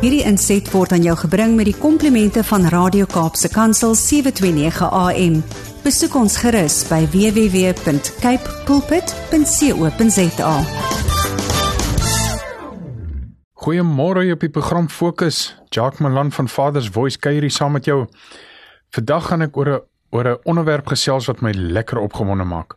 Hierdie inset word aan jou gebring met die komplimente van Radio Kaapse Kansel 729 AM. Besoek ons gerus by www.cape pulpit.co.za. Goeiemôre op die program Fokus. Jacques Malan van Father's Voice kuier hier saam met jou. Vandag gaan ek oor 'n oor 'n onderwerp gesels wat my lekker opgewonde maak.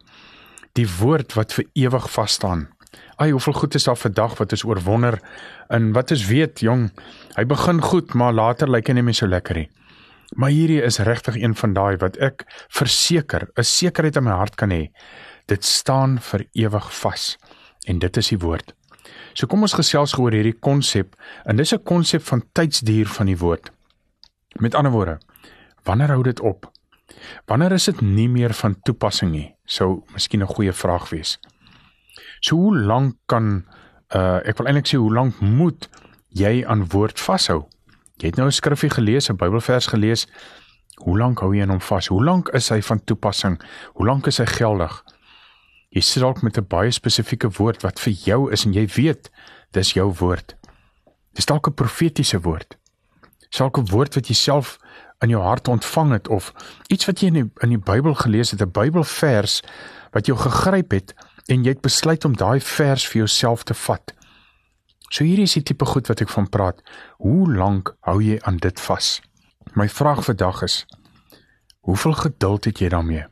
Die woord wat vir ewig vas staan. Ai, hoeveel goed is daar vandag wat is oorwonder en wat is weet, jong. Hy begin goed, maar later lyk hy nie meer so lekker nie. Maar hierdie is regtig een van daai wat ek verseker, 'n sekerheid in my hart kan hê. Dit staan vir ewig vas. En dit is die woord. So kom ons gesels oor hierdie konsep en dis 'n konsep van tydsduur van die woord. Met ander woorde, wanneer hou dit op? Wanneer is dit nie meer van toepassing nie? Sou miskien 'n goeie vraag wees. So hoe lank kan uh ek wil eintlik sê hoe lank moet jy aan woord vashou? Jy het nou 'n skrifgie gelees, 'n Bybelvers gelees. Hoe lank hou jy aan hom vas? Hoe lank is hy van toepassing? Hoe lank is hy geldig? Jy sit dalk met 'n baie spesifieke woord wat vir jou is en jy weet dis jou woord. Dis dalk 'n profetiese woord. Dalk 'n woord wat jy self in jou hart ontvang het of iets wat jy in die, in die Bybel gelees het, 'n Bybelvers wat jou gegryp het en jy het besluit om daai vers vir jouself te vat. So hierdie is die tipe goed wat ek van praat. Hoe lank hou jy aan dit vas? My vraag vandag is: Hoeveel geduld het jy daarmee?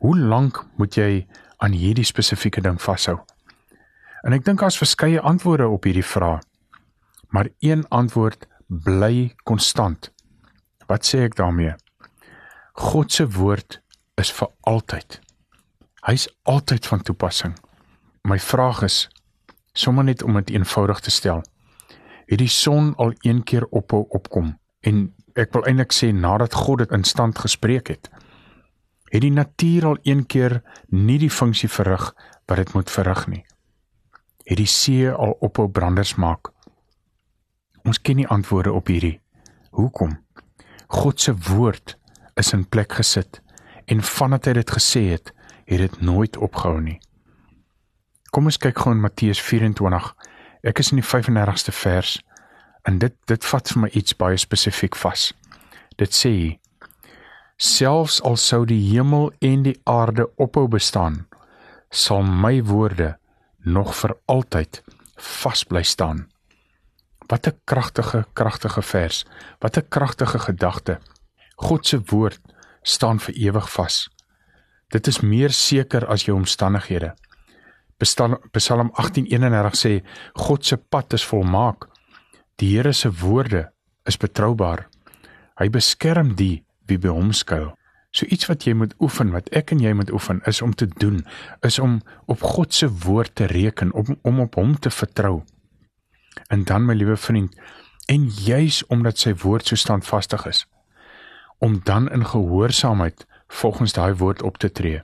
Hoe lank moet jy aan hierdie spesifieke ding vashou? En ek dink daar's verskeie antwoorde op hierdie vraag. Maar een antwoord bly konstant. Wat sê ek daarmee? God se woord is vir altyd. Hy's altyd van toepassing. My vraag is sommer net om dit eenvoudig te stel. Het die son al een keer ophou opkom en ek wil eintlik sê nadat God dit in stand gespreek het. Het die natuur al een keer nie die funksie verrig wat dit moet verrig nie. Het die see al ophou branders maak. Ons ken nie antwoorde op hierdie. Hoekom? God se woord is in plek gesit en vandat hy dit gesê het, het dit nooit opgehou nie. Kom ons kyk gou in Matteus 24. Ek is in die 35ste vers en dit dit vat vir my iets baie spesifiek vas. Dit sê: Selfs al sou die hemel en die aarde ophou bestaan, sal my woorde nog vir altyd vas bly staan. Wat 'n kragtige, kragtige vers. Wat 'n kragtige gedagte. God se woord staan vir ewig vas. Dit is meer seker as jou omstandighede. Psalm 18:31 sê God se pad is volmaak. Die Here se woorde is betroubaar. Hy beskerm die wie by hom skuil. So iets wat jy moet oefen, wat ek en jy moet oefen, is om te doen, is om op God se woord te reken, om om op hom te vertrou. En dan my liewe vriend, en juis omdat sy woord so standvastig is, om dan in gehoorsaamheid volgens daai woord op te tree.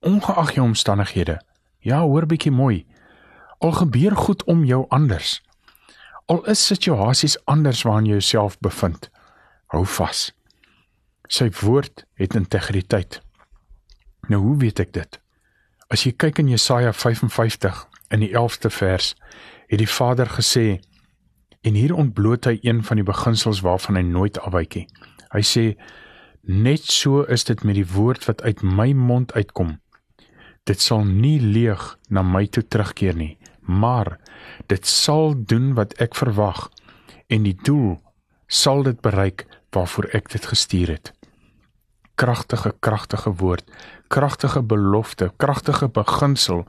Ongeag jou omstandighede. Ja, hoor bietjie mooi. Al gebeur goed om jou anders. Al is situasies anders waarin jy jouself bevind. Hou vas. Sy woord het integriteit. Nou hoe weet ek dit? As jy kyk in Jesaja 55 in die 11ste vers, het die Vader gesê en hier ontbloot hy een van die beginsels waarvan hy nooit afwyk nie. Hy sê Net so is dit met die woord wat uit my mond uitkom. Dit sal nie leeg na my toe terugkeer nie, maar dit sal doen wat ek verwag en die doel sal dit bereik waarvoor ek dit gestuur het. Kragtige, kragtige woord, kragtige belofte, kragtige beginsel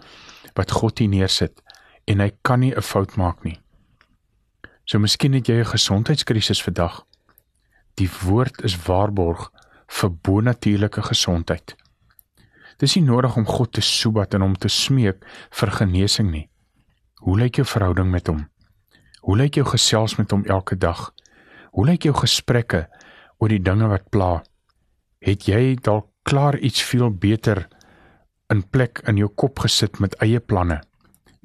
wat God hier neersit en hy kan nie 'n fout maak nie. So miskien het jy 'n gesondheidskrisis vandag. Die woord is waarborg vir bonatuurlike gesondheid. Dis nie nodig om God te soebat en hom te smeek vir genesing nie. Hoe lyk jou verhouding met hom? Hoe lyk jou gesels met hom elke dag? Hoe lyk jou gesprekke oor die dinge wat pla? Het jy dalk klaar iets veel beter in plek in jou kop gesit met eie planne?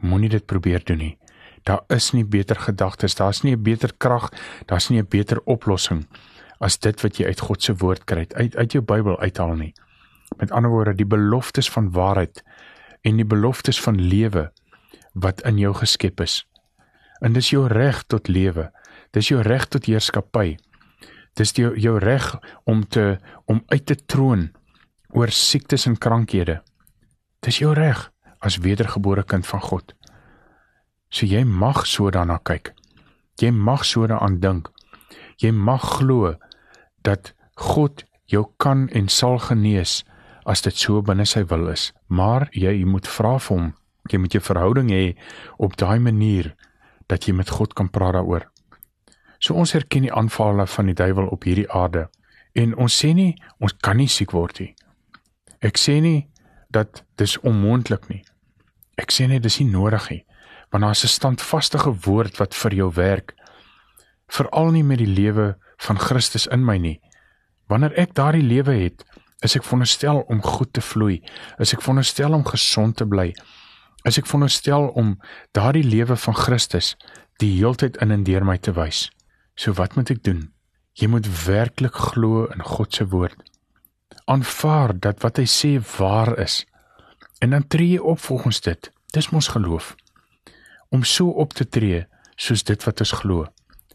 Moenie dit probeer doen nie. Daar is nie beter gedagtes, daar's nie 'n beter krag, daar's nie 'n beter oplossing as dit wat jy uit God se woord kry, uit uit jou Bybel uithaal nie. Met ander woorde, die beloftes van waarheid en die beloftes van lewe wat in jou geskep is. En dis jou reg tot lewe. Dis jou reg tot heerskappy. Dis jou jou reg om te om uit te troon oor siektes en krankhede. Dis jou reg as wedergebore kind van God. So jy mag so daarna kyk. Jy mag so daaraan dink. Jy mag glo dat God jou kan en sal genees as dit so binne sy wil is. Maar jy, moet vra vir hom. Jy moet 'n verhouding hê op daai manier dat jy met God kan praat daaroor. So ons erken die aanvalle van die duiwel op hierdie aarde en ons sê nie ons kan nie siek word nie. Ek sê nie dat dis onmoontlik nie. Ek sê net dis nie nodig nie, want daar's 'n standvaste woord wat vir jou werk. Veral nie met die lewe van Christus in my nie. Wanneer ek daardie lewe het, is ek veronderstel om goed te vloei, is ek veronderstel om gesond te bly. Is ek veronderstel om daardie lewe van Christus die heeltyd in en deur my te wys. So wat moet ek doen? Jy moet werklik glo in God se woord. Aanvaar dat wat hy sê waar is. En dan tree jy op volgens dit. Dis mos geloof. Om so op te tree soos dit wat ons glo.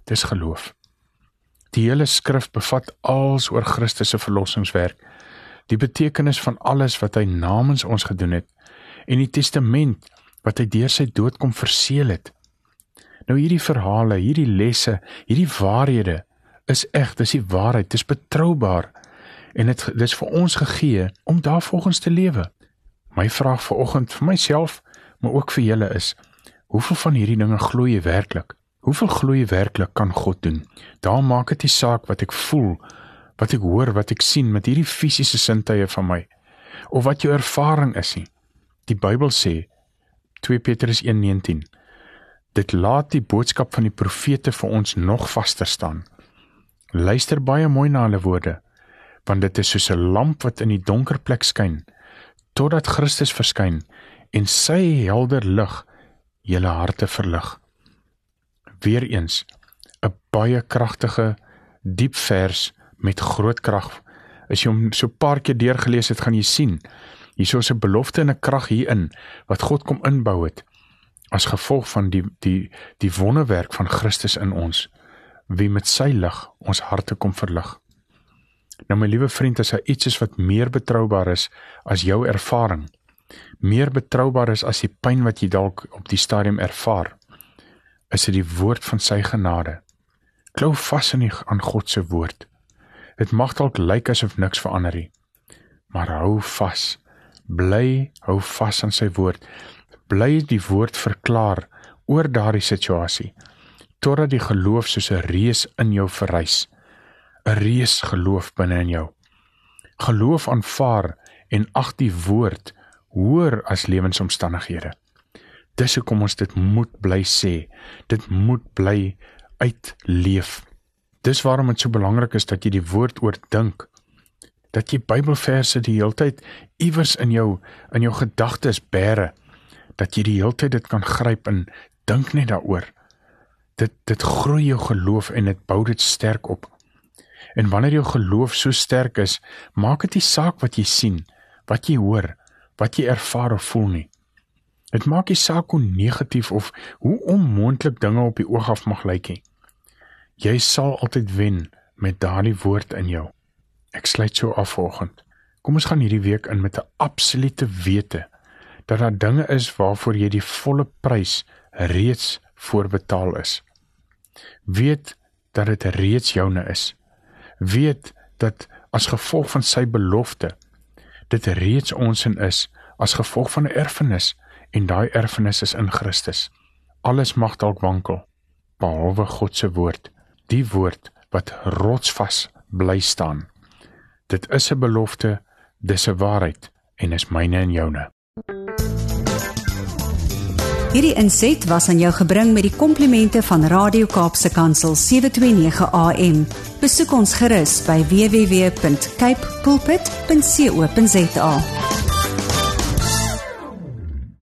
Dis geloof. Die hele skrif bevat alles oor Christus se verlossingswerk, die betekenis van alles wat hy namens ons gedoen het en die testament wat hy deur sy dood kom verseël het. Nou hierdie verhale, hierdie lesse, hierdie waarhede is eg, dis die waarheid, dis betroubaar en dit dis vir ons gegee om daarvolgens te lewe. My vraag vir oggend vir myself, maar ook vir julle is: hoeveel van hierdie dinge glo jy werklik? Hoeveel glo jy werklik kan God doen? Daar maak dit nie saak wat ek voel, wat ek hoor, wat ek sien met hierdie fisiese sintuie van my of wat jou ervaring is nie. Die Bybel sê 2 Petrus 1:19 Dit laat die boodskap van die profete vir ons nog vaster staan. Luister baie mooi na hulle woorde, want dit is soos 'n lamp wat in die donker plek skyn totdat Christus verskyn en sy helder lig julle harte verlig weer-eens 'n baie kragtige diep vers met groot krag. As jy hom so 'n paar keer deurgelees het, gaan jy sien hierso 'n belofte en 'n krag hierin wat God kom inbou het as gevolg van die die die wonderwerk van Christus in ons wie met sy lig ons harte kom verlig. Nou my liewe vriend, as daar iets is wat meer betroubaar is as jou ervaring, meer betroubaar is as die pyn wat jy dalk op die stadium ervaar, is dit die woord van sy genade. Klou vas in die, aan God se woord. Dit mag dalk lyk asof niks verander nie, maar hou vas. Bly hou vas aan sy woord. Bly die woord verklaar oor daardie situasie totdat die geloof soos 'n reus in jou verrys. 'n Reus geloof binne in jou. Geloof aanvaar en ag die woord hoër as lewensomstandighede. Dis hoekom ons dit moet bly sê. Dit moet bly uitleef. Dis waarom dit so belangrik is dat jy die woord oordink. Dat jy Bybelverse die heeltyd iewers in jou in jou gedagtes bære. Dat jy die heeltyd dit kan gryp en dink net daaroor. Dit dit groei jou geloof en dit bou dit sterk op. En wanneer jou geloof so sterk is, maak dit nie saak wat jy sien, wat jy hoor, wat jy ervaar of voel nie. Dit maak nie saak hoe negatief of hoe onmoontlik dinge op die oog af mag lyk nie. Jy sal altyd wen met daardie woord in jou. Ek sluit so af vanoggend. Kom ons gaan hierdie week in met 'n absolute wete dat daar dinge is waarvoor jy die volle prys reeds voorbetaal is. Weet dat dit reeds joune is. Weet dat as gevolg van sy belofte dit reeds ons in is as gevolg van 'n erfenis en daai erfenis is in Christus. Alles mag dalk wankel behalwe God se woord, die woord wat rotsvas bly staan. Dit is 'n belofte, dis 'n waarheid en is myne en joune. Hierdie inset was aan jou gebring met die komplimente van Radio Kaapse Kansel 729 AM. Besoek ons gerus by www.cape pulpit.co.za.